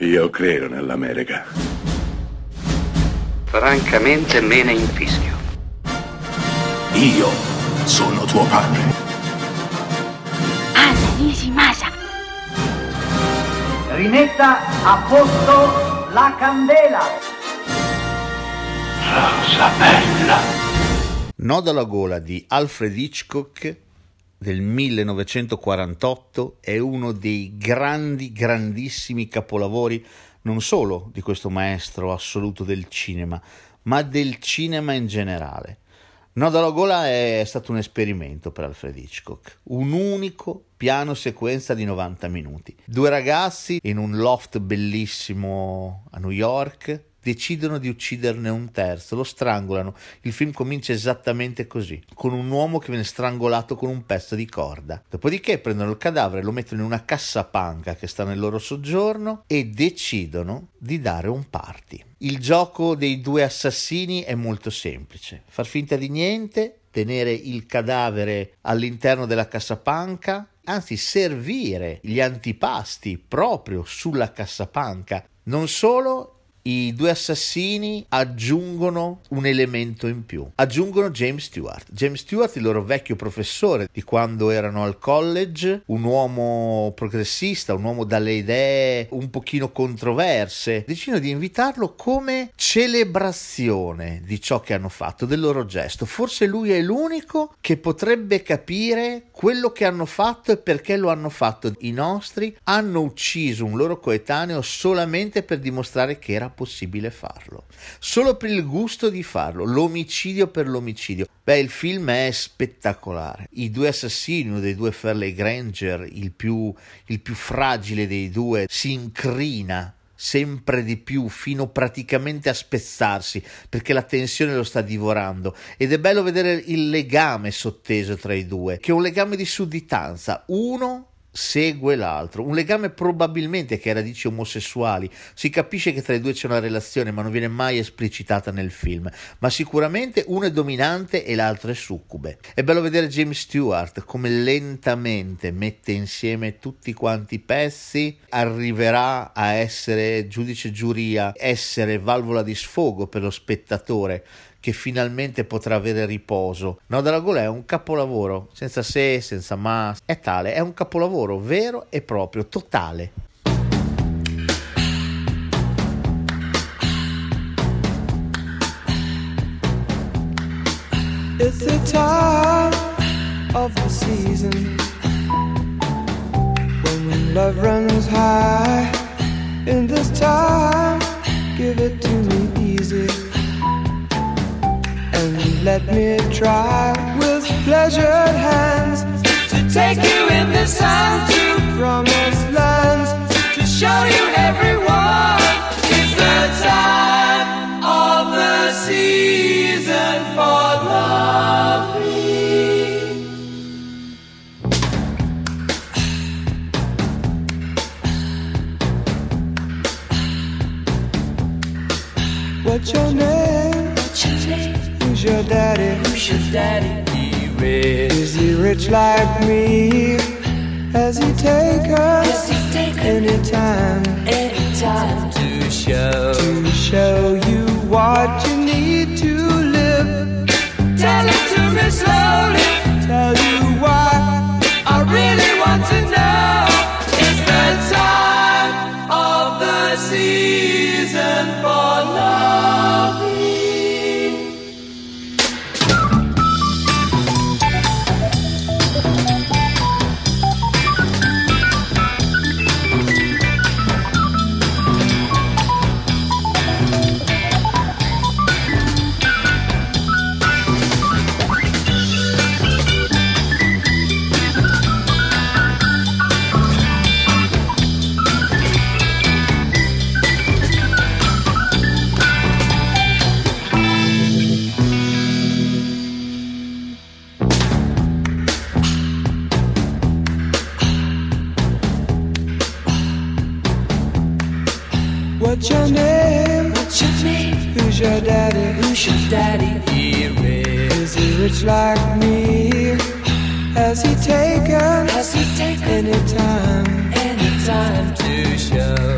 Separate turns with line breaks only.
Io credo nell'America.
Francamente me ne infischio.
Io sono tuo padre.
Anna Nishimasa.
Rimetta a posto la candela.
Rosa bella.
Nodo alla gola di Alfred Hitchcock del 1948 è uno dei grandi, grandissimi capolavori non solo di questo maestro assoluto del cinema, ma del cinema in generale. Nodo alla gola è stato un esperimento per Alfred Hitchcock, un unico piano sequenza di 90 minuti. Due ragazzi in un loft bellissimo a New York, decidono di ucciderne un terzo, lo strangolano. Il film comincia esattamente così, con un uomo che viene strangolato con un pezzo di corda. Dopodiché prendono il cadavere, lo mettono in una cassapanca che sta nel loro soggiorno e decidono di dare un party. Il gioco dei due assassini è molto semplice, far finta di niente, tenere il cadavere all'interno della cassapanca, anzi servire gli antipasti proprio sulla cassapanca. Non solo, i due assassini aggiungono un elemento in più, aggiungono James Stewart. James Stewart, il loro vecchio professore di quando erano al college, un uomo progressista, un uomo dalle idee un pochino controverse, decidono di invitarlo come celebrazione di ciò che hanno fatto, del loro gesto. Forse lui è l'unico che potrebbe capire quello che hanno fatto e perché lo hanno fatto. I nostri hanno ucciso un loro coetaneo solamente per dimostrare che era possibile farlo, solo per il gusto di farlo, l'omicidio per l'omicidio. Beh, il film è spettacolare. I due assassini, uno dei due Fairley Granger, il più, il più fragile dei due, si incrina sempre di più fino praticamente a spezzarsi perché la tensione lo sta divorando ed è bello vedere il legame sotteso tra i due che è un legame di sudditanza uno segue l'altro, un legame probabilmente che ha radici omosessuali, si capisce che tra i due c'è una relazione ma non viene mai esplicitata nel film, ma sicuramente uno è dominante e l'altro è succube. È bello vedere James Stewart come lentamente mette insieme tutti quanti i pezzi, arriverà a essere giudice giuria, essere valvola di sfogo per lo spettatore che finalmente potrà avere riposo. No della Gola è un capolavoro, senza se, senza ma, è tale, è un capolavoro vero e proprio, totale.
It's the time of the season when love runs high. In this time, give it to me easy. Let me try with pleasured hands to take you in this time to promised lands to show you everyone. It's the time of the season for loving. What's your name? Who's your daddy? Who's your daddy? He rich. Is he rich like me? Has he take us anytime? Anytime What's your name? What's your name? Who's your daddy? Who's your daddy? He. Is he rich like me? Has he taken? Has he taken? Anytime. Anytime to show. To show